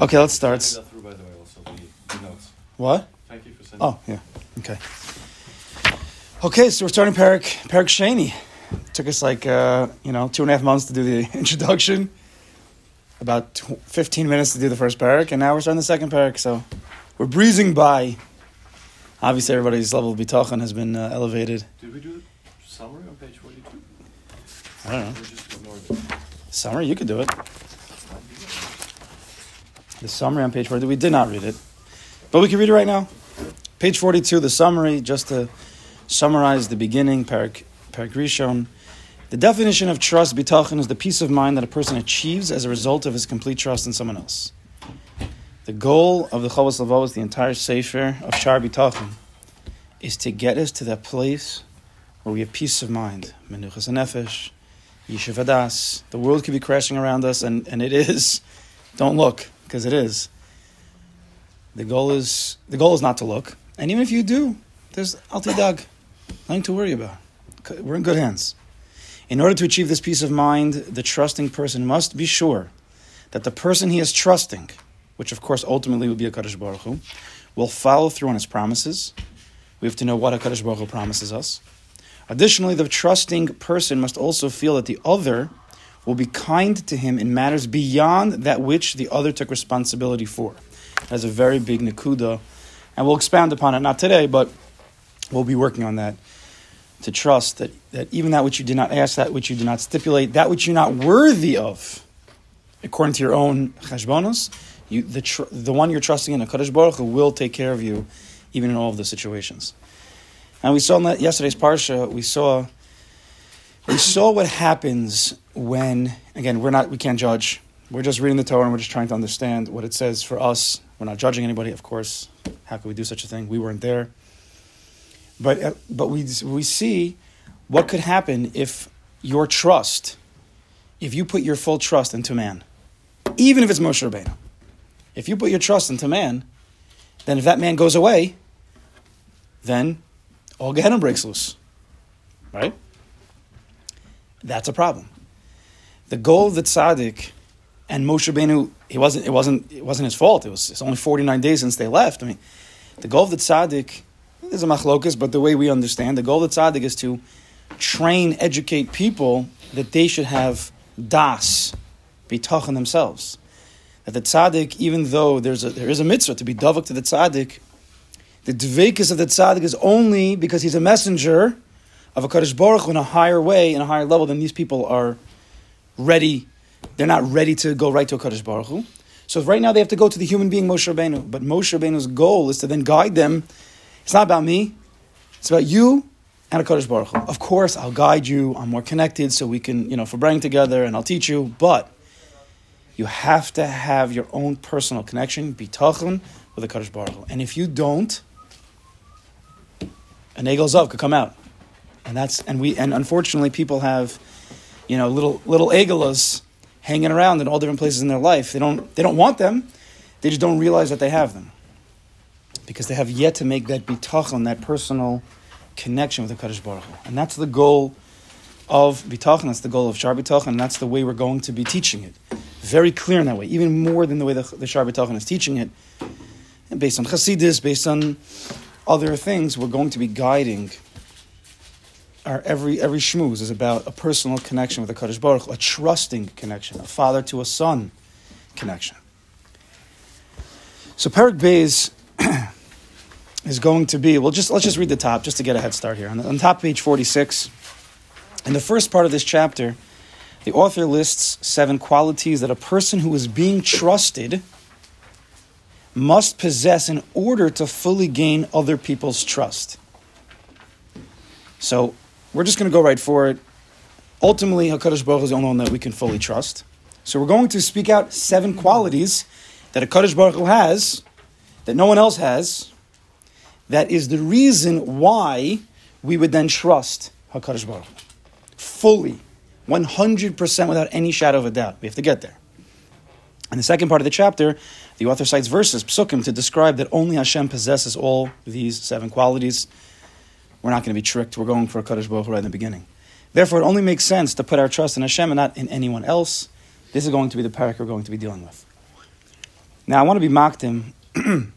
Okay, let's start. Through, by the way, also the, the notes. What? Thank you for sending. Oh, yeah. Okay. Okay, so we're starting Parak Parak Shani. Took us like uh, you know two and a half months to do the introduction. About tw- fifteen minutes to do the first parak, and now we're starting the second parak. So we're breezing by. Obviously, everybody's level of bitachon has been uh, elevated. Did we do the summary on page 42? I don't know. We just ignored it. Summary, you could do it. The summary on page 42, we did not read it. But we can read it right now. Page 42, the summary, just to summarize the beginning, Parak, parak Rishon. The definition of trust, bitachon, is the peace of mind that a person achieves as a result of his complete trust in someone else. The goal of the Chavos is the entire Sefer of Shaar Bitachon, is to get us to that place where we have peace of mind. Menuchas nefesh, Yishuvadas. The world could be crashing around us, and, and it is. Don't look, because it is. The goal is the goal is not to look, and even if you do, there's alti altidag, nothing to worry about. We're in good hands. In order to achieve this peace of mind, the trusting person must be sure that the person he is trusting, which of course ultimately will be a Kadosh Baruch Hu, will follow through on his promises. We have to know what a Kadosh Baruch Hu promises us. Additionally, the trusting person must also feel that the other will be kind to him in matters beyond that which the other took responsibility for. That's a very big nakuda, and we'll expound upon it not today, but we'll be working on that. To trust that, that even that which you did not ask, that which you did not stipulate, that which you're not worthy of, according to your own cheshbonos, you, the, tr- the one you're trusting in, a Kadosh Baruch Hu, will take care of you, even in all of the situations. And we saw in that yesterday's parsha, we saw we saw what happens when again we're not we can't judge. We're just reading the Torah and we're just trying to understand what it says for us. We're not judging anybody, of course. How could we do such a thing? We weren't there. But uh, but we we see what could happen if your trust, if you put your full trust into man, even if it's Moshe Rabbeinu, if you put your trust into man, then if that man goes away, then all Gehenna breaks loose. Right? That's a problem. The goal of the tzaddik and Moshe Rabbeinu, he wasn't, it, wasn't, it wasn't his fault. It was it's only 49 days since they left. I mean, the goal of the tzaddik, there's a machlokas, but the way we understand, the goal of the tzaddik is to train, educate people that they should have das, bitachon themselves. That the tzaddik, even though there's a, there is a mitzvah to be davak to the tzaddik, the dvekas of the tzaddik is only because he's a messenger of a Kadosh Baruch in a higher way, in a higher level than these people are ready. They're not ready to go right to a Kadosh Baruch Hu. So right now they have to go to the human being Moshe Rabbeinu. But Moshe Rabbeinu's goal is to then guide them. It's not about me. It's about you and a Kadosh Baruch Hu. Of course, I'll guide you. I'm more connected, so we can, you know, for bringing together, and I'll teach you. But you have to have your own personal connection, bitachon, with the Kadosh Baruch Hu. And if you don't, an Egel Zahav could come out. And that's and we and unfortunately people have, you know, little little Egelas hanging around in all different places in their life. They don't they don't want them. They just don't realize that they have them. Because they have yet to make that bitachon, that personal connection with the Kadosh Baruch Hu. And that's the goal of bitachon, that's the goal of Shaar bitachon, and that's the way we're going to be teaching it. Very clear in that way, even more than the way the, the Shaar bitachon is teaching it. And based on Chasidis, based on other things, we're going to be guiding our every every shmooze is about a personal connection with the Kadosh Baruch, a trusting connection, a father to a son connection. So Perik Beis is going to be. Well, just let's just read the top just to get a head start here. On the on top page forty six, in the first part of this chapter, the author lists seven qualities that a person who is being trusted must possess in order to fully gain other people's trust. So we're just going to go right for it. Ultimately, Hakadosh Baruch Hu is the only one that we can fully trust. So we're going to speak out seven qualities that Hakadosh Baruch Hu has that no one else has. That is the reason why we would then trust Hakadosh Baruch Hu fully, one hundred percent, without any shadow of a doubt. We have to get there. In the second part of the chapter, the author cites verses, psukim, to describe that only Hashem possesses all these seven qualities. We're not going to be tricked. We're going for a Kadosh Baruch right in the beginning. Therefore, it only makes sense to put our trust in Hashem and not in anyone else. This is going to be the parak we're going to be dealing with. Now I want to be mocked him. the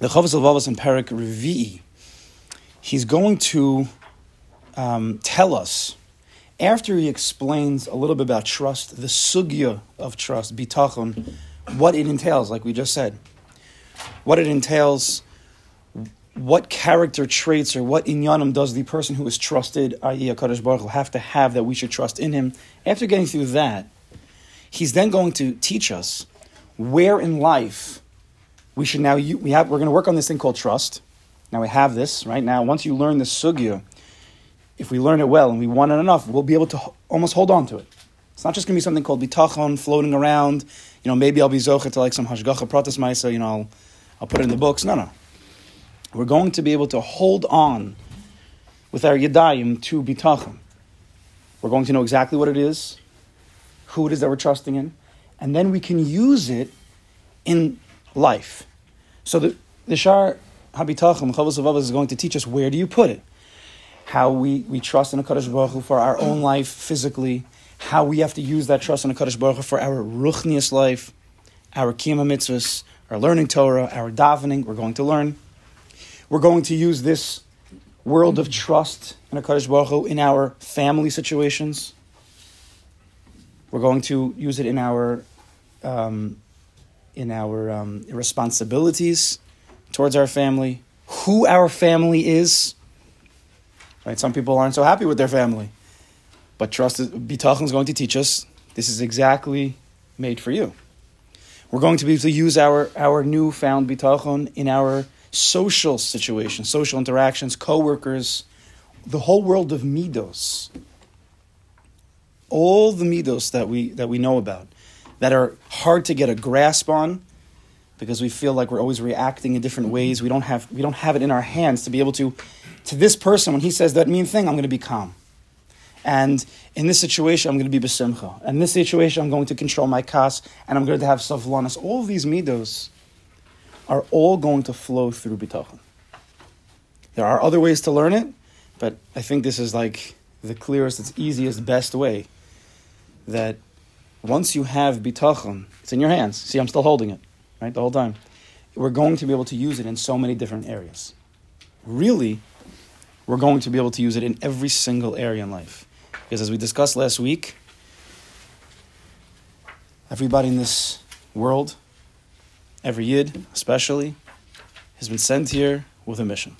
Chavos Levavos in Perik Revi'i. He's going to um, tell us after he explains a little bit about trust, the sugya of trust, bitachon, what it entails, like we just said, what it entails, what character traits or what inyanim does the person who is trusted, i.e., Kadosh Baruch have to have that we should trust in him. After getting through that, he's then going to teach us where in life we should now we have we're going to work on this thing called trust. Now we have this right now. Once you learn the sugya if we learn it well and we want it enough, we'll be able to almost hold on to it. It's not just going to be something called bitachon floating around. You know, maybe I'll be zocher to like some hashgacha pratis ma'isa. You know, I'll, I'll put it in the books. No, no. We're going to be able to hold on with our yadayim to bitachon. We're going to know exactly what it is, who it is that we're trusting in, and then we can use it in life. So the the shaar habitachon chavos is going to teach us where do you put it how we, we trust in a Kadosh Baruch Hu for our own life physically, how we have to use that trust in a Kadosh Baruch Hu for our ruchnius life, our kiyama mitzvahs, our learning Torah, our davening. We're going to learn. We're going to use this world of trust in Baruch Hu in our family situations. We're going to use it in our um, in our um, responsibilities towards our family, who our family is Right? Some people aren't so happy with their family. But trust is, Bitachon is going to teach us this is exactly made for you. We're going to be able to use our, our newfound Bitachon in our social situations, social interactions, co-workers, the whole world of midos. All the midos that we, that we know about that are hard to get a grasp on because we feel like we're always reacting in different ways. We don't have, we don't have it in our hands to be able to to this person, when he says that mean thing, I'm going to be calm. And in this situation, I'm going to be besimcha. In this situation, I'm going to control my kas, and I'm going to have savlanas. All these midos are all going to flow through bitachon. There are other ways to learn it, but I think this is like the clearest, it's easiest, best way. That once you have bitachon, it's in your hands. See, I'm still holding it, right, the whole time. We're going to be able to use it in so many different areas. Really, we're going to be able to use it in every single area in life. Because as we discussed last week, everybody in this world, every Yid especially, has been sent here with a mission.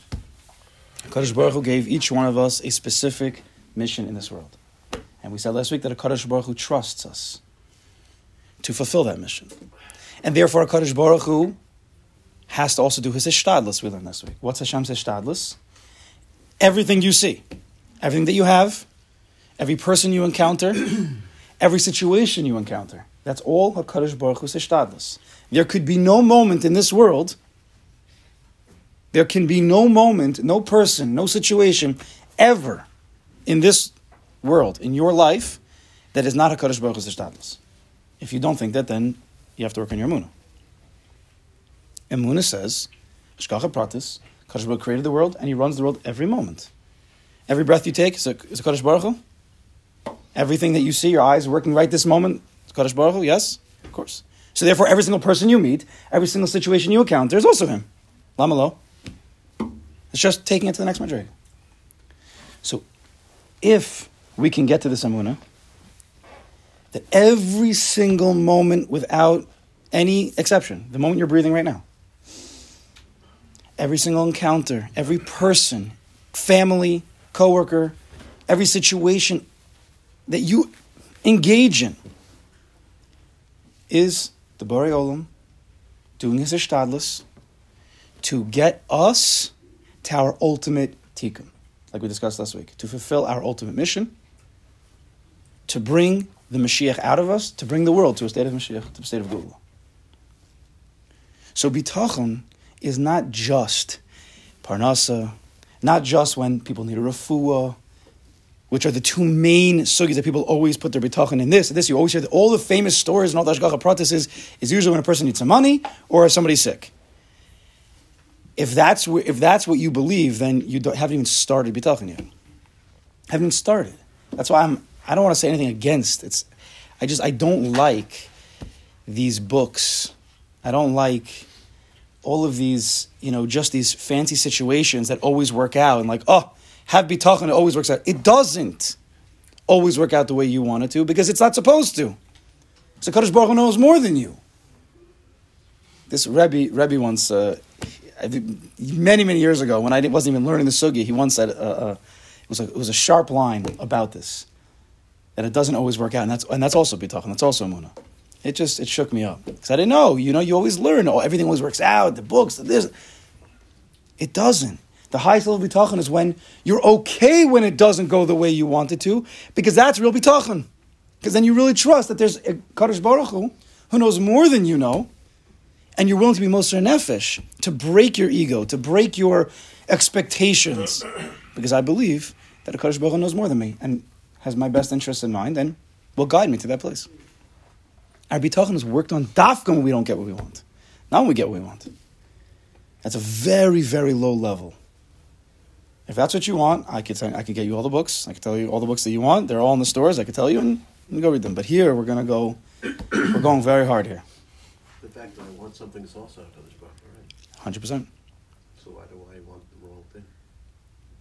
Kadosh Baruch Hu gave each one of us a specific mission in this world. And we said last week that a Kadosh Baruch Hu trusts us to fulfill that mission. And therefore, a Kadosh Baruch Hu has to also do his ishtadlis, we learned this week. What's Hashem's ishtadlis? everything you see, everything that you have, every person you encounter, every situation you encounter. That's all HaKadosh Baruch Hu Sishtadlis. There could be no moment in this world, there can be no moment, no person, no situation ever in this world, in your life, that is not HaKadosh Baruch Hu Sishtadlis. If you don't think that, then you have to work on your Emunah. Emunah says, Hashgacha Pratis, Kadosh Baruch created the world, and He runs the world every moment. Every breath you take is a, is a Baruch Hu. Everything that you see, your eyes working right this moment, is Kadosh Baruch Hu. Yes, of course. So therefore, every single person you meet, every single situation you encounter is also Him. Lamalo. It's just taking it to the next madrig. So, if we can get to this amuna, that every single moment, without any exception, the moment you're breathing right now, every single encounter, every person, family, coworker, every situation that you engage in is the Borei Olam doing his ishtadlis to get us to our ultimate tikkun, like we discussed last week, to fulfill our ultimate mission, to bring the Mashiach out of us, to bring the world to a state of Mashiach, to a state of Geulah. So bitachon is not just parnasa, not just when people need a refuah, which are the two main sugis that people always put their bitachon in this. This you always hear that all the famous stories and all the hashgacha pratis is, is usually when a person needs some money or if somebody's sick. If that's if that's what you believe, then you haven't even started bitachon yet. Haven't even started. That's why I'm. I don't want to say anything against. It's. I just I don't like these books I don't like all of these, you know, just these fancy situations that always work out and like, oh, have bitachon, it always works out. It doesn't always work out the way you want it to because it's not supposed to. So Kadosh Baruch Hu knows more than you. This Rebbe, Rebbe once, uh, many, many years ago, when I wasn't even learning the sugi, he once said, uh, uh, it, was a, it was a sharp line about this, that it doesn't always work out, and that's, and that's also bitachon, that's also Amunah. It just, it shook me up. Because I didn't know, you know, you always learn, oh, everything always works out, the books, this. It doesn't. The highest level of bitachon is when you're okay when it doesn't go the way you want it to, because that's real bitachon. Because then you really trust that there's a Kadosh Baruch Hu who knows more than you know, and you're willing to be Moser Nefesh, to break your ego, to break your expectations. Because I believe that a Kadosh Baruch Hu knows more than me and has my best interests in mind and will guide me to that place. Our bitachon is worked on dafka when we don't get what we want, not when we get what we want. That's a very, very low level. If that's what you want, I could I could get you all the books. I could tell you all the books that you want. They're all in the stores. I could tell you and you go read them. But here we're gonna go. We're going very hard here. The fact that I want something is also Hakadosh Baruch Hu, right? Hundred percent. So why do I want the wrong thing?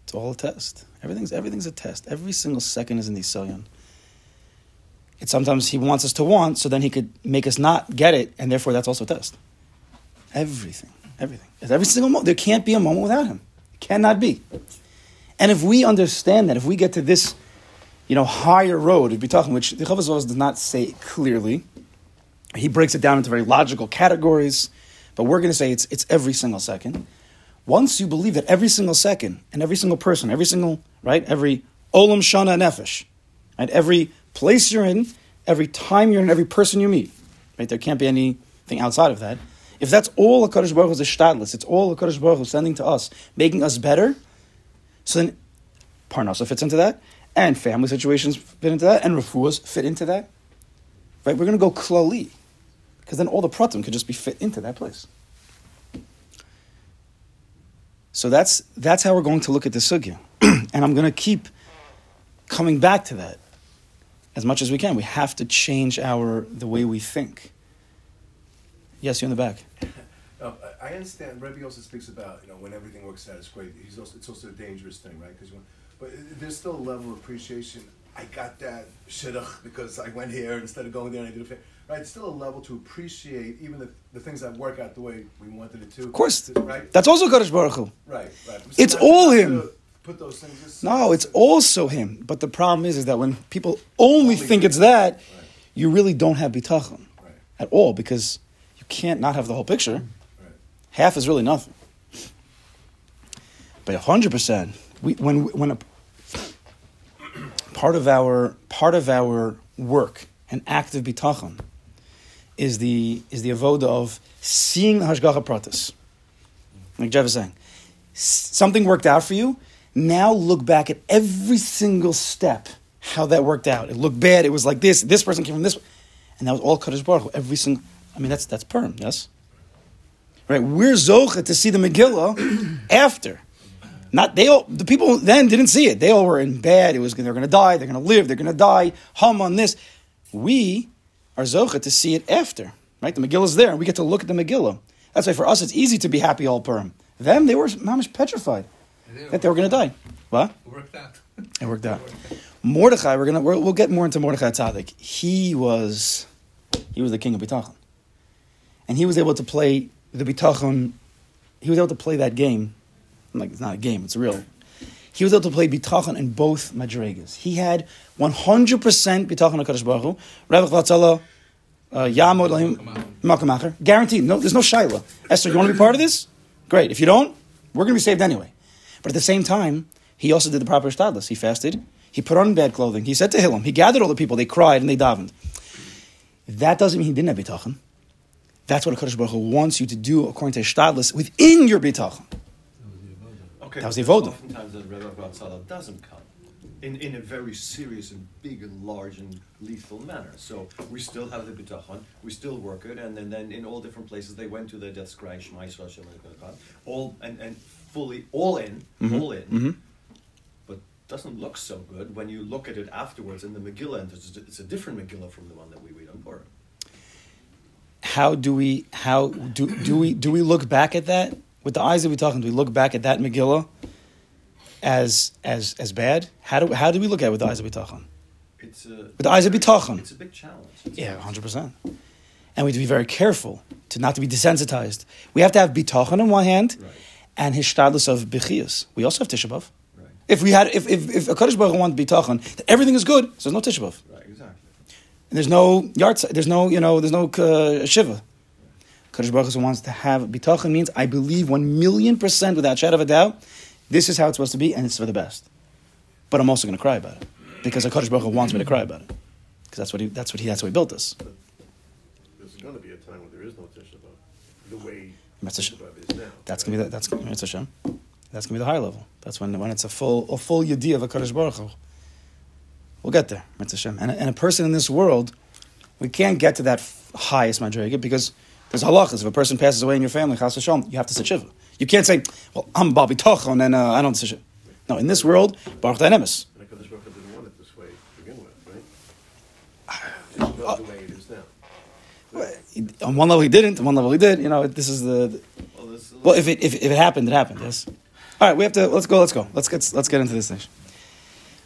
It's all a test. Everything's everything's a test. Every single second is in the Nisayon. It's sometimes he wants us to want, so then he could make us not get it, and therefore that's also a test. Everything, everything. Every single moment. There can't be a moment without him. It cannot be. And if we understand that, if we get to this, you know, higher road of bitachon, which the Chavaz does not say clearly, he breaks it down into very logical categories, but we're going to say it's, it's every single second. Once you believe that every single second and every single person, every single, right, every olam shana nefesh, right, every place you're in, every time you're in, every person you meet, right, there can't be anything outside of that. If that's all a Kadosh Baruch Hu is shtadlis, it's all a Kadosh Baruch Hu sending to us, making us better, so then Parnasa fits into that, and family situations fit into that, and refuahs fit into that. Right? We're going to go klali, because then all the pratim could just be fit into that place. So that's that's how we're going to look at the sugya, and I'm going to keep coming back to that as much as we can. We have to change our the way we think. Yes, you're in the back. Um, I understand. Rebbe also speaks about you know when everything works out, it's great. He's also it's also a dangerous thing, right? Because but there's still a level of appreciation. I got that shidduch because I went here instead of going there and I did a favor. Right? It's still a level to appreciate even the, the things that work out the way we wanted it to. Of course, right? That's also Kadosh Baruch Hu. Right, right. It's all him. Put those things. Just, No, it's also him. But the problem is, is that when people only think it's that, you really don't have bitachon Right, at all because you can't not have the whole picture. Half is really nothing. But hundred percent, we when when a part of our part of our work and active bitachon is the is the avoda of seeing the hashgacha pratis. Like Jeff is saying, something worked out for you. Now look back at every single step, how that worked out. It looked bad. It was like this. This person came from this, and that was all Kadosh Baruch. Every single. I mean, that's that's perm. Yes. Right. We're zocha to see the Megillah after. Not they all. The people then didn't see it. They all were in bed. It was they're going to die. They're going to live. They're going to die. Hum on this. We are zocha to see it after. Right. The Megillah's there, and we get to look at the Megillah. That's why for us it's easy to be happy all perm. Them they were mamish petrified that they were going to die. What? Worked out. It worked out. Mordechai, we're gonna we're, we'll get more into Mordechai Tzaddik. He was he was the king of bitachon, and he was able to play the bitachon. He was able to play that game. Like it's not a game; it's real. He was able to play bitachon in both madrigas. He had one hundred percent bitachon Hakadosh Baruch Hu. Rebbe Chatzala, uh, Yamod Lahim Malcolm Acher. Guaranteed. No, there's no shaila. Esther, you want to be part of this? Great. If you don't, we're going to be saved anyway. But at the same time, he also did the proper shtadlis. He fasted. He put on bad clothing. He said to Hillel, he gathered all the people. They cried and they davened. That doesn't mean he didn't have bitachon. That's what Hakadosh Baruch Hu wants you to do according to shtadlis within your bitachon. Okay, That was the avoda. Oftentimes the Rebbe Ratzala doesn't come in, in a very serious and big and large and lethal manner. So we still have the bitachon, we still work it, and then, then in all different places they went to the death cry, Shema Yisrael Elokeinu all and, and fully all in, all in. Mhm. But doesn't look so good when you look at it afterwards in the Megillah, and it's, a different Megillah from the one that we read. How do we how do do we do we look back at that with the eyes that we talking? Do we look back at that Megillah as as as bad? How do how do we look at it with the eyes of bitachon? It's a, With the eyes of bitachon. It's a big challenge. It's Yeah, hundred percent. And we have to be very careful to not to be desensitized. We have to have bitachon on one hand, Right. and hishtadlus of bechias. We also have tisha b'av. Right. If we had, if if, if a Kadosh Baruch Hu wanted bitachon, everything is good, so there's no tisha b'av. Right. And there's no yard, there's no you know, there's no uh, shiva. Kadosh Baruch Hu wants to have bitachon means I believe one million percent without shadow of a doubt. This is how it's supposed to be, and it's for the best. But I'm also going to cry about it because a Kadosh Baruch Hu wants me to cry about it because that's what he that's what he that's what he built us. There's gonna be a time when there is no Tisha B'Av, the way That's a sh- Tisha B'Av is now. That's gonna be the, that's that's Hashem. That's gonna be the high level. That's when when it's a full a full yediyah of a Kadosh Baruch Hu. We'll get there, Mitzvah. And, a- and a person in this world, we can't get to that highest madriga because there's halachas. If a person passes away in your family, chas v'shalom, you have to sit shiva. You can't say, "Well, I'm Bobby Tochon and uh, I don't sit shiva." No, in this world, Baruch Dynamis. And HaKadosh Baruch Hu didn't want it this way to begin with, right? It's not the way it is now. On one level, he didn't. On one level, he did. You know, this is the, the Well, Well, if it if, if it happened, it happened. Yes. All right, we have to let's go. Let's go. Let's get let's get into this thing.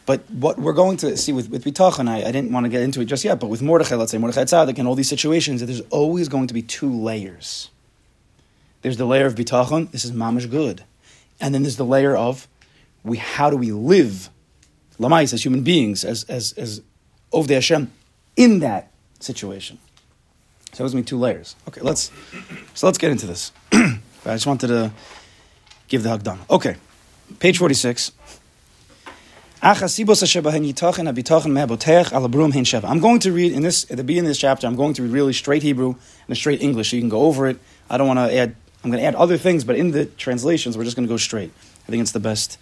But what we're going to see with with Bitachon, I, I didn't want to get into it just yet. But with Mordechai, let's say Mordechai Tzaddik, and all these situations, there's always going to be two layers. There's the layer of Bitachon. This is mamish good, and then there's the layer of we. How do we live, lamais as human beings, as as as Ovdei Hashem, in that situation? So it was be two layers. Okay, let's so let's get into this. I just wanted to give the Hagdam. Okay, page 46. I'm going to read in this at the beginning of this chapter. I'm going to read really straight Hebrew and straight English, so you can go over it. I don't want to add. I'm going to add other things, but in the translations, we're just going to go straight. I think it's the best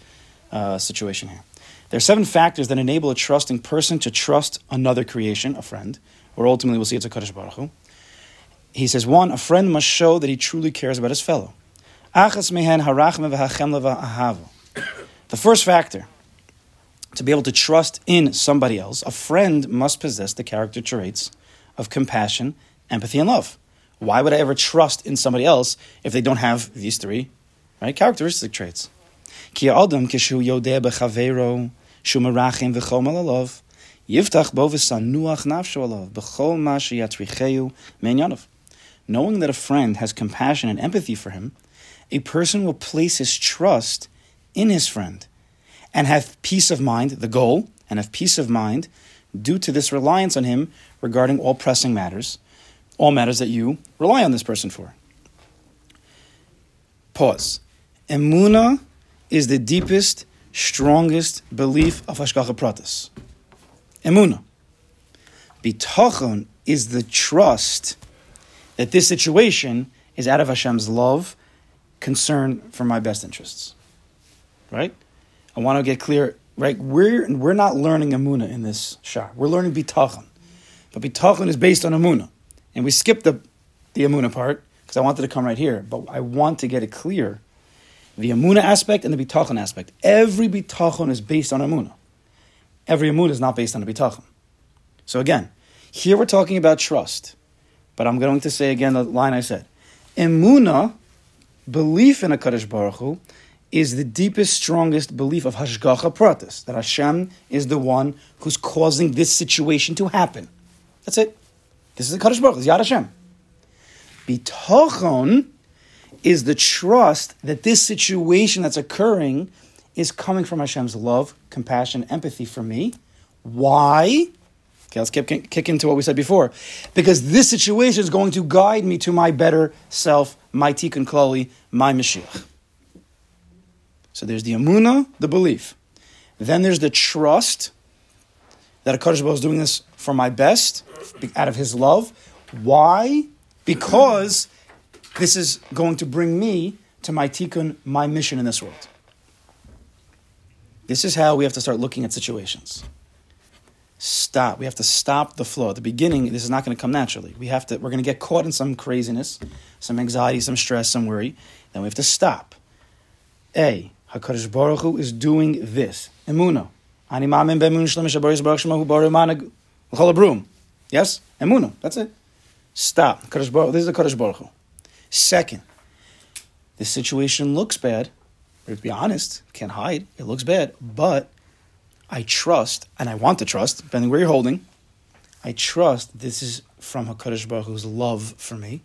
uh, situation here. There are seven factors that enable a trusting person to trust another creation, a friend, or ultimately we'll see it's a Kadosh Baruch Hu. He says, one, a friend must show that he truly cares about his fellow. The first factor, to be able to trust in somebody else, a friend must possess the character traits of compassion, empathy, and love. Why would I ever trust in somebody else if they don't have these three right, characteristic traits? Knowing that a friend has compassion and empathy for him, a person will place his trust in his friend and have peace of mind, the goal, and have peace of mind due to this reliance on him regarding all pressing matters, all matters that you rely on this person for. Pause. Emuna is the deepest, strongest belief of Hashgacha Pratis. Emuna. Bitachon is the trust that this situation is out of Hashem's love, concern for my best interests. Right? I want to get clear, right? We're, we're not learning Amuna in this shah. We're learning Bitachon. But Bitachon is based on Amuna. And we skipped the, the Amuna part because I wanted to come right here. But I want to get it clear the Amuna aspect and the Bitachon aspect. Every Bitachon is based on Amuna. Every Amuna is not based on a Bitachon. So again, here we're talking about trust. But I'm going to say again the line I said. Emuna, belief in a Kadosh Baruch Hu, is the deepest, strongest belief of Hashgacha Pratis, that Hashem is the one who's causing this situation to happen. That's it. This is a Kadosh Baruch it's Yad Hashem. Bitachon is the trust that this situation that's occurring is coming from Hashem's love, compassion, empathy for me. Why? Okay, let's kick, kick into what we said before. Because this situation is going to guide me to my better self, my tikkun klali, my Mashiach. So there's the amuna, the belief. Then there's the trust that a Baruch is doing this for my best, out of His love. Why? Because this is going to bring me to my tikkun, my mission in this world. This is how we have to start looking at situations. Stop. We have to stop the flow. At the beginning, this is not going to come naturally. We have to. We're going to get caught in some craziness, some anxiety, some stress, some worry. Then we have to stop. A. Hakadosh Baruch Hu is doing this. Emuna. Ani ma'amin be'emun shleim shabaris baruch shema hu baru manag l'chol abrum. Yes, emuna. That's it. Stop. Kadosh Baruch, this is a Kadosh Baruch Hu. Second, this situation looks bad. But to be honest, can't hide. It looks bad. But I trust, and I want to trust, depending where you're holding, I trust this is from HaKadosh Baruch Hu's love for me.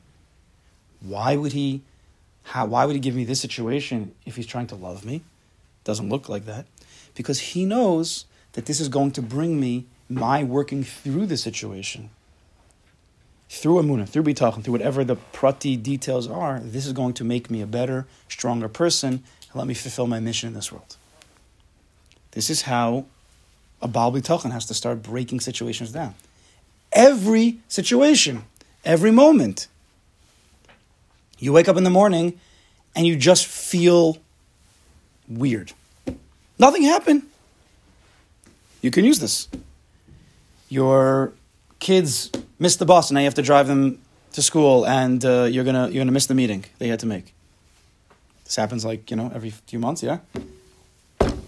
Why would he how, why would he give me this situation if he's trying to love me? Doesn't look like that. Because he knows that this is going to bring me my working through the situation. Through Amunah, through Bitachon, through whatever the prati details are, this is going to make me a better, stronger person and let me fulfill my mission in this world. This is how a Baal Bitachon has to start breaking situations down. Every situation, every moment. You wake up in the morning and you just feel weird. Nothing happened. You can use this. Your kids missed the bus and now you have to drive them to school and uh, you're gonna you're gonna miss the meeting they had to make. This happens like you know every few months, yeah.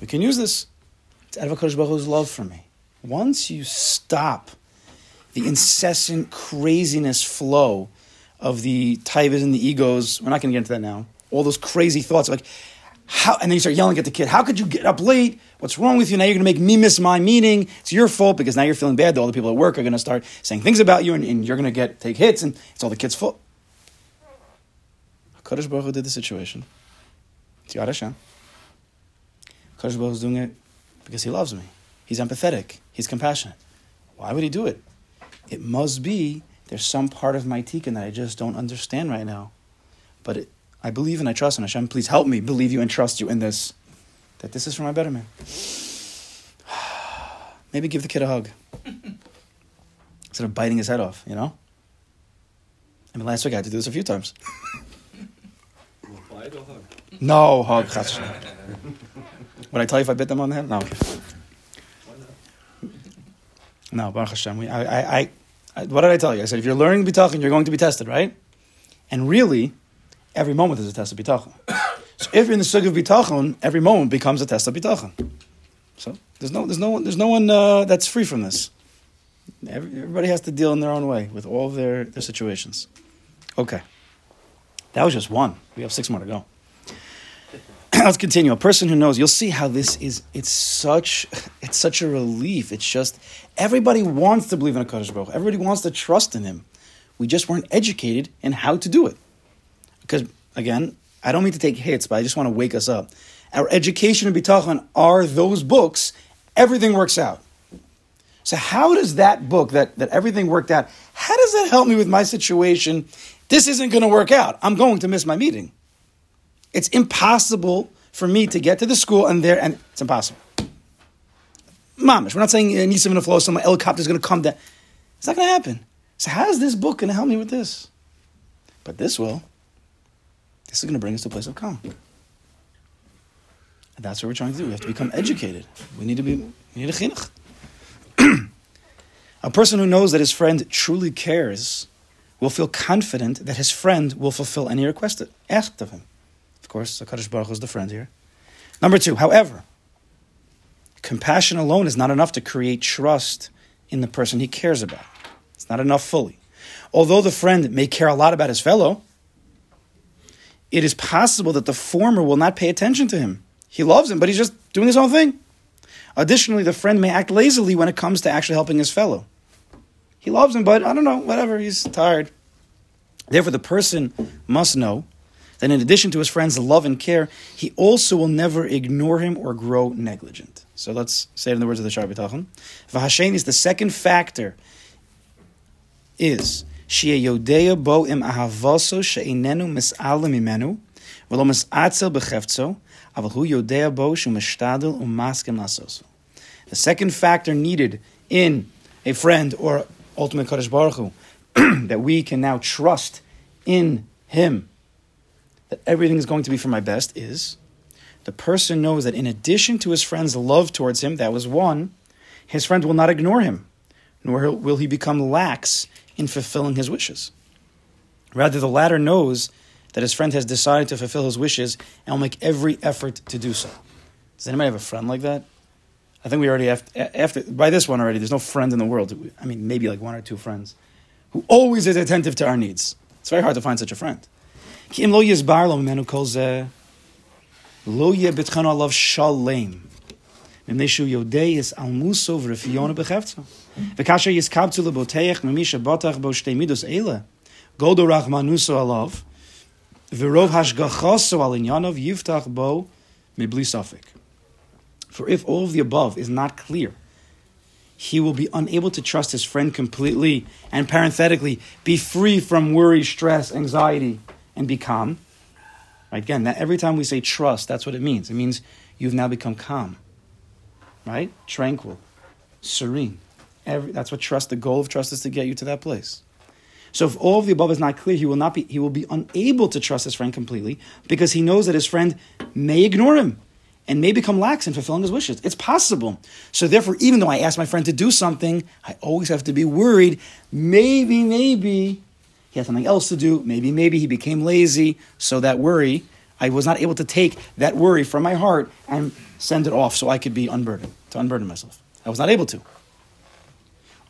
We can use this. It's out of Hakadosh Baruch Hu's love for me. Once you stop the incessant craziness flow of the taivas and the egos, we're not going to get into that now. All those crazy thoughts like how, and then you start yelling at the kid, "How could you get up late? What's wrong with you? Now you're going to make me miss my meeting. It's your fault because now you're feeling bad. All the people at work are going to start saying things about you, and, and you're going to get take hits, and it's all the kid's fault." Hakadosh Baruch Hu did the situation. It's Yad Hashem. Hakadosh Baruch doing it because he loves me. He's empathetic. He's compassionate. Why would he do it? It must be there's some part of my tikkun that I just don't understand right now. But it, I believe and I trust in Hashem. Please help me believe you and trust you in this. That this is for my betterment. Maybe give the kid a hug. Instead of biting his head off, you know? I mean, last week I had to do this a few times. Bite or hug? No hug. chas. Would I tell you if I bit them on the head? No. No, Baruch Hashem. We, I, I, I, I, what did I tell you? I said, if you're learning bitachon, you're going to be tested, right? And really, every moment is a test of bitachon. So if you're in the sug of bitachon, every moment becomes a test of bitachon. So there's no, there's no, one- there's no one uh, that's free from this. Every, everybody has to deal in their own way with all their, their situations. Okay. That was just one. We have six more to go. Let's continue. A person who knows, you'll see how this is. It's such, it's such a relief. It's just everybody wants to believe in a Kadosh Baruch. Everybody wants to trust in Him. We just weren't educated in how to do it. Because again, I don't mean to take hits, but I just want to wake us up. Our education and bitachon are those books. Everything works out. So how does that book that that everything worked out? How does that help me with my situation? This isn't going to work out. I'm going to miss my meeting. It's impossible for me to get to the school and there, and it's impossible. Mamish, we're not saying uh, Nisim and flow, some helicopter is going to come down. It's not going to happen. So how is this book going to help me with this? But this will. This is going to bring us to a place of calm. And that's what we're trying to do. We have to become educated. We need to be, we need a chinuch. a person who knows that his friend truly cares will feel confident that his friend will fulfill any request asked of him. Of course, HaKadosh Baruch Hu is the friend here. Number two, however, compassion alone is not enough to create trust in the person he cares about. It's not enough fully. Although the friend may care a lot about his fellow, it is possible that the former will not pay attention to him. He loves him, but he's just doing his own thing. Additionally, the friend may act lazily when it comes to actually helping his fellow. He loves him, but I don't know, whatever, he's tired. Therefore, the person must know that in addition to his friend's love and care, he also will never ignore him or grow negligent. So let's say it in the words of the Shaar Bitachon. V'hashen is the second factor is Shia Yodea Bo Im Ahavaso She'inenu Mis'alim Imenu V'lo Mis'atzel B'chefzo Aval Hu Yodea Bo Shumishtadil Umaskim Lasos. The second factor needed in a friend or ultimate Kadosh Baruch Hu, that we can now trust in him that everything is going to be for my best is the person knows that in addition to his friend's love towards him, that was one, his friend will not ignore him, nor will he become lax in fulfilling his wishes. Rather, the latter knows that his friend has decided to fulfill his wishes and will make every effort to do so. Does anybody have a friend like that? I think we already have, after by this one already. There's no friend in the world. I mean, maybe like one or two friends, who always is attentive to our needs. It's very hard to find such a friend. Lo yeh bitchan alav shalem. Mimneshu yodei is almusov refiona bechevtza. V'kasher yiskabtu leboteich mimisha batach bo shtei midos eile. Godo rachmanuso alav. V'rov hashgachaso al inyanov yiftach bo mibli safik. For if all of the above is not clear, he will be unable to trust his friend completely and parenthetically be free from worry, stress, anxiety, and be calm. Right? Again, that every time we say trust, that's what it means. It means you've now become calm right? Tranquil, serene. Every, that's what trust. The goal of trust is to get you to that place. So if all of the above is not clear, he will not be. He will be unable to trust his friend completely because he knows that his friend may ignore him and may become lax in fulfilling his wishes. It's possible. So therefore, even though I ask my friend to do something, I always have to be worried. Maybe, maybe he has something else to do. Maybe, maybe he became lazy. So that worry, I was not able to take that worry from my heart and send it off so I could be unburdened, to unburden myself. I was not able to.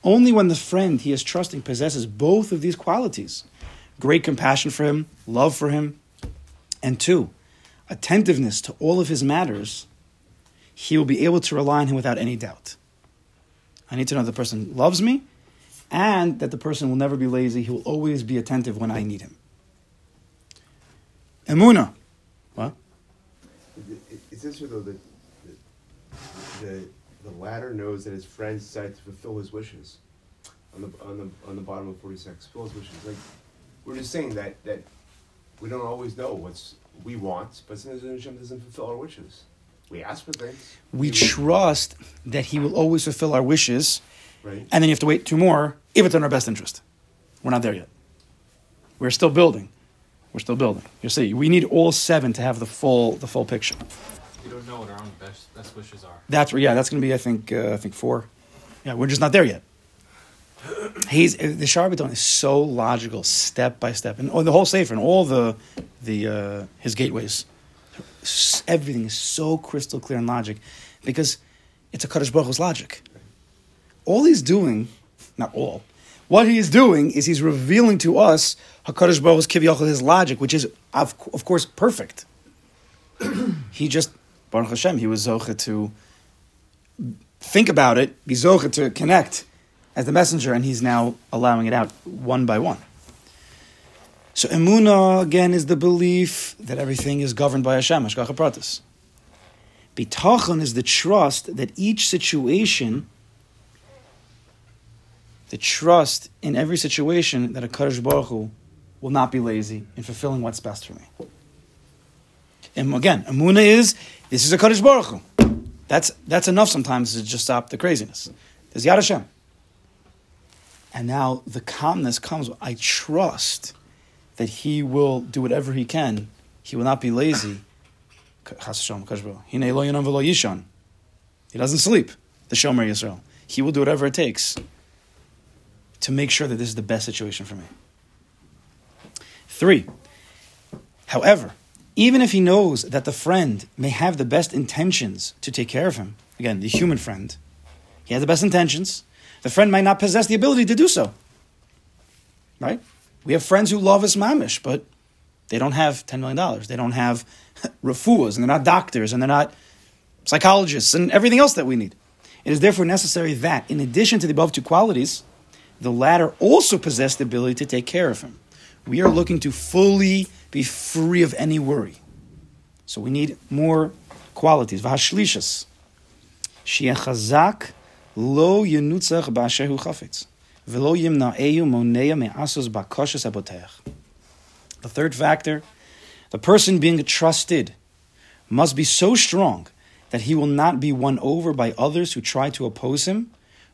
Only when the friend he is trusting possesses both of these qualities great compassion for him, love for him, and two, attentiveness to all of his matters, he will be able to rely on him without any doubt. I need to know the person loves me and that the person will never be lazy. He will always be attentive when I need him. Emuna. What? It's this though that the the latter knows that his friends decide to fulfill his wishes on the on the on the bottom of forty six. Fulfill his wishes. Like we're just saying that that we don't always know what's we want, but sometimes Hashem doesn't fulfill our wishes. We ask for things. We trust that He will always fulfill our wishes, right. and then you have to wait two more if it's in our best interest. We're not there yet. We're still building. We're still building. You see, we need all seven to have the full the full picture. We don't know what our own best, best wishes are. That's where, yeah, that's going to be, I think, uh, I think four. Yeah, we're just not there yet. He's the Sharbaton is so logical, step by step, and oh, the whole Sefer and all the the uh, his gateways, everything is so crystal clear in logic, because it's a Kadosh Baruch Hu's logic. All he's doing, not all, what he is doing is he's revealing to us Hakadosh Baruch Hu's his logic, which is of, of course perfect. he just Baruch Hashem, he was zocha to think about it, be zocha to connect as the messenger, and he's now allowing it out one by one. So emuna again is the belief that everything is governed by Hashem, Hashgacha Pratis. Bitachon is the trust that each situation, the trust in every situation that a Kadosh Baruch Hu will not be lazy in fulfilling what's best for me. And again, emuna is this is a Kadosh Baruch Hu. That's, that's enough sometimes to just stop the craziness. There's Yad Hashem. And now the calmness comes. I trust that He will do whatever He can. He will not be lazy. He doesn't sleep, the Shomer Yisrael. He will do whatever it takes to make sure that this is the best situation for me. Three, however, even if he knows that the friend may have the best intentions to take care of him, again, the human friend, he has the best intentions, the friend might not possess the ability to do so. Right? We have friends who love us mamish, but they don't have $10 million. They don't have refuahs, and they're not doctors, and they're not psychologists, and everything else that we need. It is therefore necessary that, in addition to the above two qualities, the latter also possess the ability to take care of him. We are looking to fully be free of any worry. So we need more qualities. V'hashlishas. Shiachazak lo yenutzach ba'ashehu chafetz. V'lo yimna'eyu monea me'asos ba'koshes aboteach. The third factor, the person being trusted must be so strong that he will not be won over by others who try to oppose him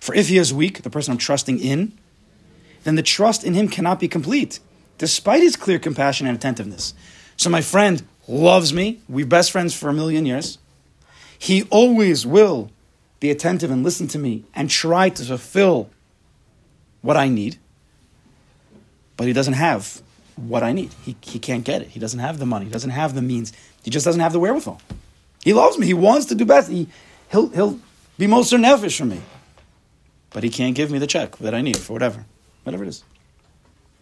For if he is weak, the person I'm trusting in, then the trust in him cannot be complete despite his clear compassion and attentiveness. So my friend loves me. We're best friends for a million years. He always will be attentive and listen to me and try to fulfill what I need. But he doesn't have what I need. He, he can't get it. He doesn't have the money. He doesn't have the means. He just doesn't have the wherewithal. He loves me. He wants to do best. He, he'll, he'll be most nefesh for me. But he can't give me the check that I need for whatever. Whatever it is.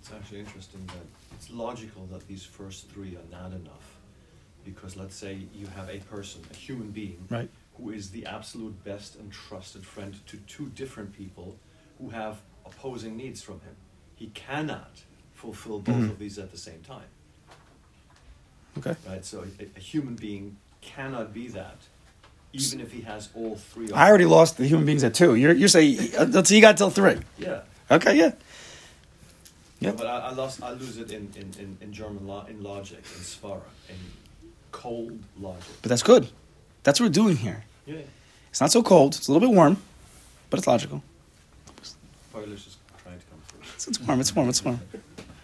It's actually interesting that it's logical that these first three are not enough. Because let's say you have a person, a human being, Right. who is the absolute best and trusted friend to two different people who have opposing needs from him. He cannot fulfill both Mhm. of these at the same time. Okay. Right? So a, a human being cannot be that, even if he has all three. of I already lost the human beings at two. You're, you're saying, uh, let's see, you got till three. Yeah. Okay, yeah. Yeah, but I, I lost. I lose it in, in, in, in German law, in logic, in svara, in cold logic. But that's good. That's what we're doing here. Yeah, It's not so cold. It's a little bit warm, but it's logical. Polish is trying to come through. It's, it's warm. It's warm. It's warm.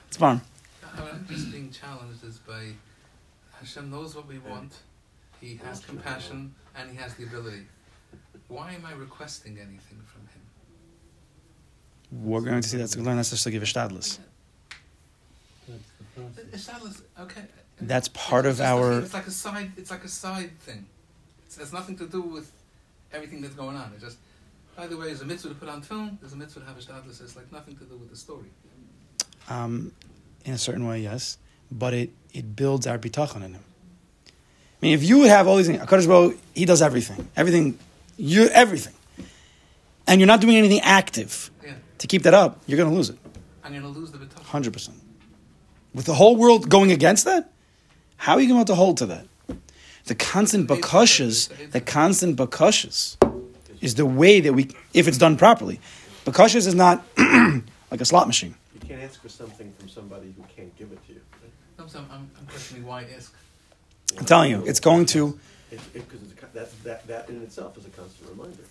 It's warm. I'm just being challenged is by Hashem knows what we want, He has compassion, and He has the ability. Why am I requesting anything from Him? We're going to see that to learn that's just to give a stadlis. It's okay. That's part It's of our. It's like a side. It's like a side thing. It has nothing to do with everything that's going on. It just. By the way, there's a mitzvah to put on tefillin. There's a mitzvah to have a shtadlis. It's like nothing to do with the story. Um, in a certain way, yes, but it, it builds our bitachon in him. I mean, if you have all these things, Hakadosh Baruch he does everything, everything, you everything, and you're not doing anything active Yeah, to keep that up, you're going to lose it, and you're gonna lose the bitachon. hundred percent. With the whole world going against that, how are you going to hold to that? The constant bakashas, the constant bakashas, is the way that we, if it's done properly. Bakashas is not like a slot machine. You can't ask for something from somebody who can't give it to you. right? No, so I'm, I'm questioning why ask. I'm telling you, it's going to. It, it, cause a, co- that, that in itself is a constant reminder.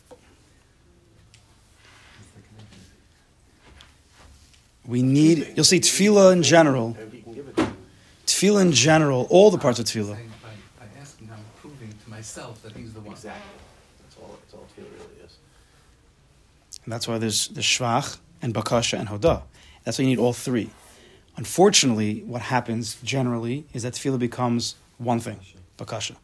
We need. You'll see tefillah in general. And he can give it to you. Tefillah in general. All the parts of I'm tefillah. By, by asking, I'm proving to myself that He's the one. Exactly. That's all, that's all tefillah really is. And that's why there's the shvach and bakasha and hodah. That's why you need all three. Unfortunately, what happens generally is that tefillah becomes one thing, bakasha.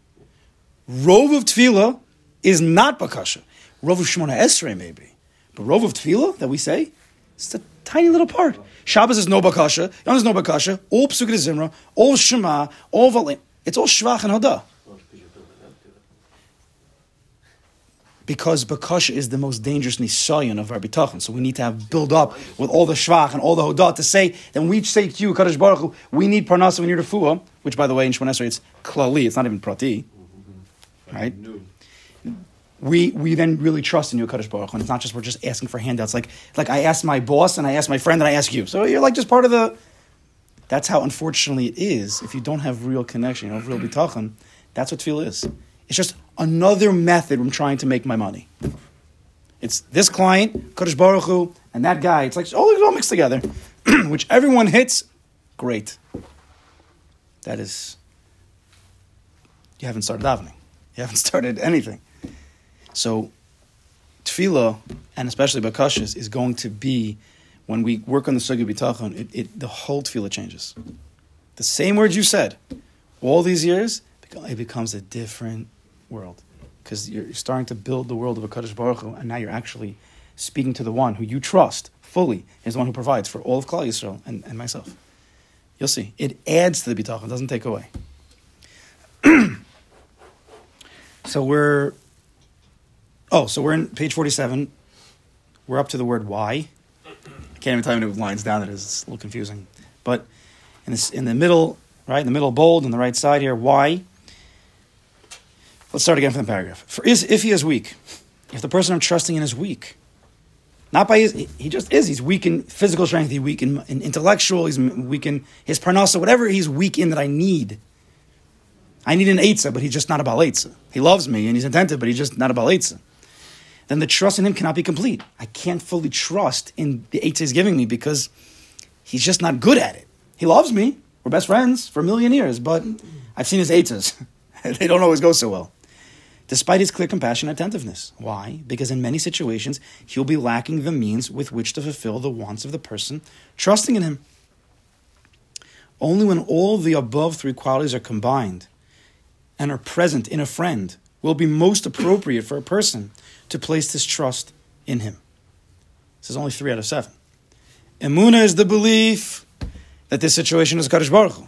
Rov of tefillah is not bakasha. Rov of Shemona Esrei maybe, but rov of tefillah that we say, it's a tiny little part. Shabbos is no bakasha, Yom is no bakasha. All Pesukei D'Zimra, all shema, all valim. It's all shvach and hodah. Well, it's because you're building up to it. Because bakasha is the most dangerous nisayon of our bitachon. So we need to have build up with all the shvach and all the hodah to say that when we say to you, Kadosh Baruch Hu, we need parnasa, we need refuah, which by the way in Shemona Esrei it's klali, it's not even prati. Right? We we then really trust in you, Kadosh Baruch Hu. And it's not just we're just asking for handouts. Like like I asked my boss and I asked my friend and I ask you. So you're like just part of the. That's how unfortunately it is. If you don't have real connection, you don't have real bitachon, that's what tefillah is. It's just another method I'm trying to make my money. It's this client, Kadosh Baruch Hu, and that guy. It's like all, all mixed together, which everyone hits. Great. That is. You haven't started davening. You haven't started anything. So, tefillah, and especially bakashas, is going to be when we work on the sugi bitachon. It, it the whole tefillah changes. The same words you said, all these years, it becomes a different world because you're starting to build the world of a Kadosh Baruch Hu, and now you're actually speaking to the one who you trust fully is the one who provides for all of Klal Yisrael and, and myself. You'll see. It adds to the bitachon, doesn't take away. so we're, oh, so we're in page 47. We're up to the word why. I can't even tell you many lines down it is. It's a little confusing. But in, this, in the middle, right, in the middle bold, on the right side here, why. Let's start again from the paragraph. For is, if he is weak, if the person I'm trusting in is weak, not by his, he- just is. He's weak in physical strength. He's weak in, in intellectual. He's weak in his parnasa. Whatever he's weak in that I need. I need an eitzah, but he's just not a baal eitzah. He loves me and he's attentive, but he's just not a baal eitzah. Then the trust in him cannot be complete. I can't fully trust in the eitzah he's giving me because he's just not good at it. He loves me. We're best friends for a million years, but I've seen his eights. they don't always go so well. Despite his clear compassion and attentiveness. Why? Because in many situations, he'll be lacking the means with which to fulfill the wants of the person trusting in him. Only when all the above three qualities are combined and are present in a friend will be most appropriate for a person to place his trust in him. This is only three out of seven. Emuna is the belief that this situation is Kadosh Baruch Hu.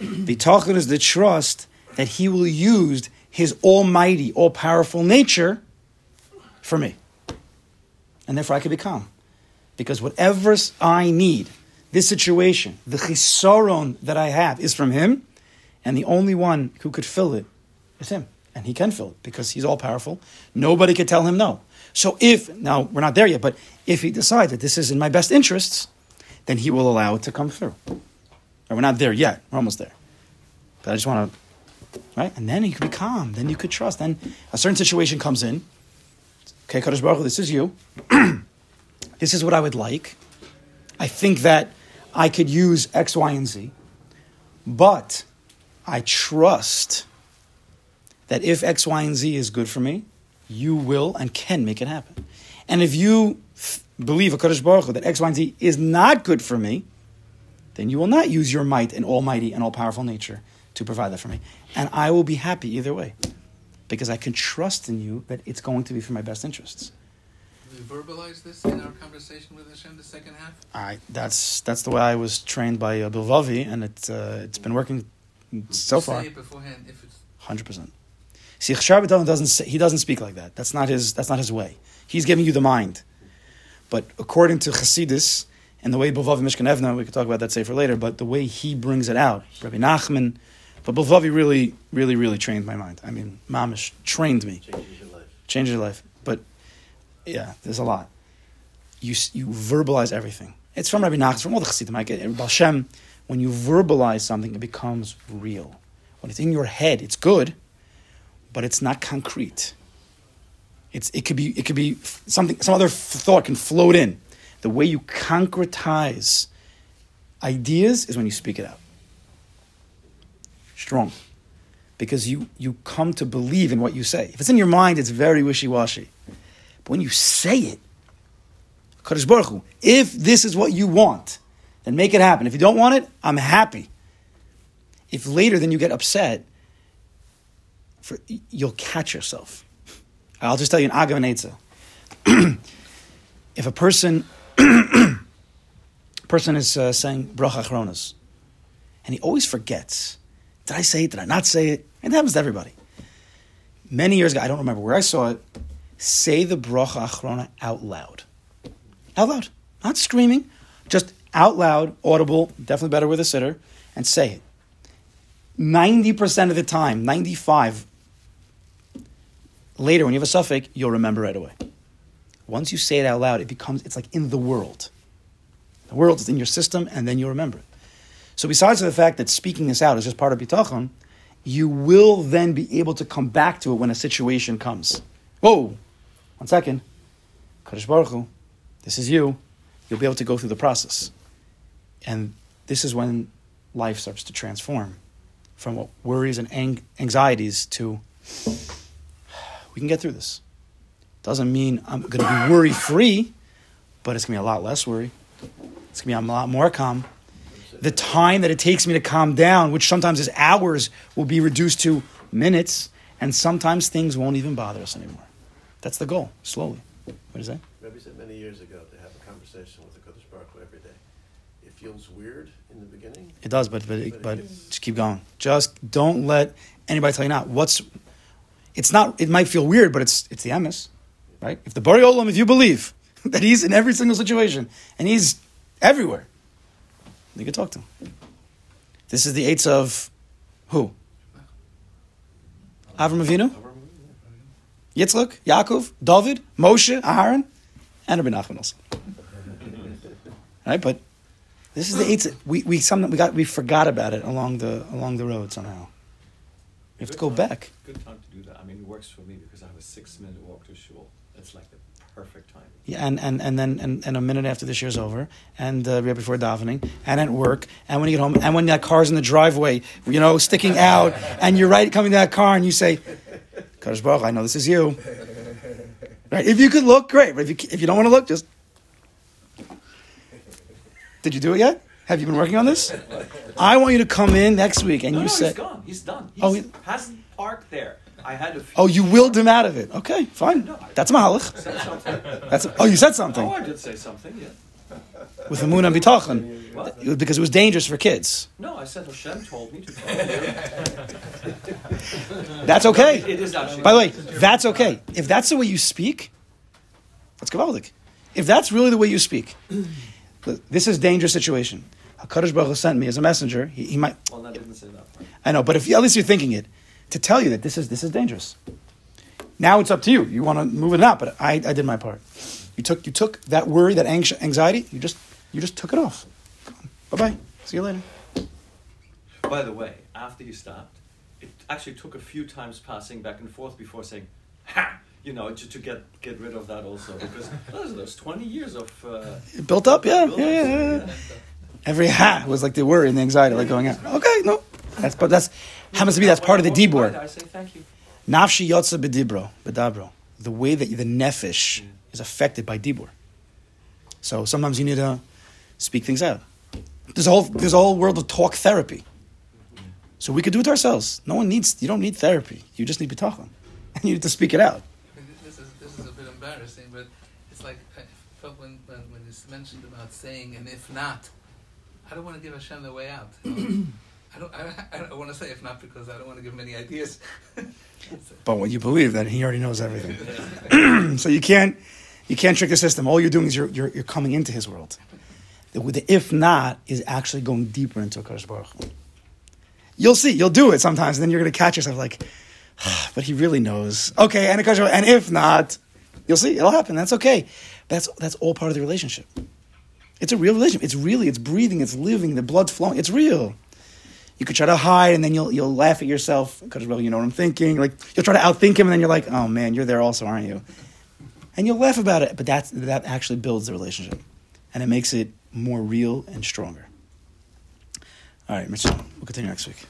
Bitachon is the trust that he will use his almighty, all powerful nature for me. And therefore I can be calm. Because whatever I need, this situation, the chisaron that I have is from him, and the only one who could fill it is him. And he can fill it because he's all powerful. Nobody could tell him no. So if, now we're not there yet, but if he decides that this is in my best interests, then he will allow it to come through. We're not there yet. We're almost there. But I just want to, right? And then you could be calm. Then you could trust. Then a certain situation comes in. Okay, Kadosh Baruch Hu, this is you. this is what I would like. I think that I could use X, Y, and Z. But I trust that if X, Y, and Z is good for me, you will and can make it happen. And if you f- believe a Kadosh Baruch Hu, that X, Y, and Z is not good for me, then you will not use your might and almighty and all powerful nature to provide that for me. And I will be happy either way. Because I can trust in you that it's going to be for my best interests. We verbalize this in our conversation with Hashem, the second half. I, that's that's the way I was trained by uh, Bilvavi, and it, uh, it's been working so Say far. it beforehand if it's Hundred percent. See, Chashar B'Tavon doesn't say, he doesn't speak like that. That's not his. That's not his way. He's giving you the mind. But according to Chassidus and the way Bilvavi Mishkan Evneh, we could talk about that safer later. But the way he brings it out, Rabbi Nachman, but Bilvavi really, really, really trained my mind. I mean, Mamish trained me, Changes your life. changed your life. But yeah, there's a lot. You you verbalize everything. It's from Rabbi Nachman, from all the Chassidim. I get it. Baal Shem, when you verbalize something, it becomes real. When it's in your head, it's good, but it's not concrete. It's, it could be it could be something some other f- thought can float in. The way you concretize ideas is when you speak it out. Strong. Because you you come to believe in what you say. If it's in your mind, it's very wishy-washy. But when you say it, Kadosh Baruch Hu, if this is what you want, then make it happen. If you don't want it, I'm happy. If later then you get upset, for, you'll catch yourself. I'll just tell you an agav if a person person is uh, saying bracha achronas, and he always forgets, did I say it? Did I not say it? That happens to everybody. Many years ago, I don't remember where I saw it. Say the bracha achrona out loud, out loud, not screaming, just out loud, audible. Definitely better with a siddur, and say it. Ninety percent of the time, ninety-five. Later, when you have a safek, you'll remember right away. Once you say it out loud, it becomes it's like in the world. The world is in your system, and then you'll remember it. So, besides the fact that speaking this out is just part of bitachon, you will then be able to come back to it when a situation comes. Whoa, one second, Kadosh Baruch Hu, this is you. You'll be able to go through the process, and this is when life starts to transform from what worries and ang- anxieties to we can get through this. Doesn't mean I'm going to be worry free, but it's going to be a lot less worry. It's going to be a lot more calm. The time that it takes me to calm down, which sometimes is hours, will be reduced to minutes, and sometimes things won't even bother us anymore. That's the goal, slowly. What is that? Rebbe said many years ago to have a conversation with the Kadosh Baruch Hu every day. It feels weird in the beginning. It does, but but, but just keep going. Just don't let anybody tell you not. What's it's not. It might feel weird, but it's it's the emes, right? If the Borei Olam, if you believe that he's in every single situation and he's everywhere, you can talk to him. This is the eights of who? Avram Avinu, Yitzchak, Yaakov, David, Moshe, Aaron, and Rabbi Nachman also. Right, but this is the eights. We we some we got we forgot about it along the along the road somehow. You have to go time. back. Good time to do that. I mean, it works for me because I have a six-minute walk to shul. It's like the perfect time. Yeah, and, and, and then and, and a minute after this year's over, and uh, right before davening, and at work, and when you get home, and when that car's in the driveway, you know, sticking out, and you're right coming to that car, and you say, "Kadosh Baruch, I know this is you." Right? If you could look, great. But if you if you don't want to look, just. Did you do it yet? Have you been working on this? I want you to come in next week, and no, you no, say, he's gone. He's done. He's, Oh, he- hasn't parked there. I had a. "Oh, you willed him out of it." Okay, fine. That's mahalach. That's oh, you said something Oh, I did say something. Yeah. with emunah and bitachon because it was dangerous for kids. No, I said Hashem told me to. That's okay. It is actually. By the way, that's okay. If that's the way you speak, that's gewaldig. If that's really the way you speak, this is a dangerous situation. Hakadosh Baruch Hu sent me as a messenger. He, he might, Well, I didn't say that part. I know, but if at least you're thinking it, to tell you that this is this is dangerous. Now it's up to you. You want to move it or not, but I, I did my part. You took you took that worry, that anx- anxiety. You just you just took it off. Bye bye. See you later. By the way, after you stopped, it actually took a few times passing back and forth before saying, "Ha!" You know, just to get get rid of that also because those those twenty years of. Uh, It built up, yeah, build yeah, up, yeah, yeah. Every ha was like the worry and the anxiety, like going out. Okay, no, that's but that's happens to be that's part of the When I dibur. I say thank you. Nafshi yotza bedibro, bedabro. The way that the nefesh is affected by dibur. So sometimes you need to speak things out. There's a whole there's a whole world of talk therapy. So we could do it ourselves. No one needs you don't need therapy. You just need bitachon, and you need to speak it out. This is this is a bit embarrassing, but it's like I felt when when, when it's mentioned about saying and if not, I don't want to give Hashem the way out. you know? I don't. I, I don't want to say if not because I don't want to give him any ideas. But when you believe that he already knows everything, so you can't you can't trick the system. All you're doing is you're you're, you're coming into his world. The, the if not is actually going deeper into a Baruch. You'll see. You'll do it sometimes, and then you're going to catch yourself like, "Ah, but he really knows. Okay, and Akash and if not, you'll see. It'll happen. That's okay. That's that's all part of the relationship. It's a real relationship. It's really. It's breathing. It's living. The blood's flowing. It's real. You could try to hide, and then you'll you'll laugh at yourself because well, you know what I'm thinking. Like you'll try to outthink him, and then you're like, oh man, you're there also, aren't you? And you'll laugh about it, but that's that actually builds the relationship, and it makes it more real and stronger. All right, Mitchell, we'll continue next week.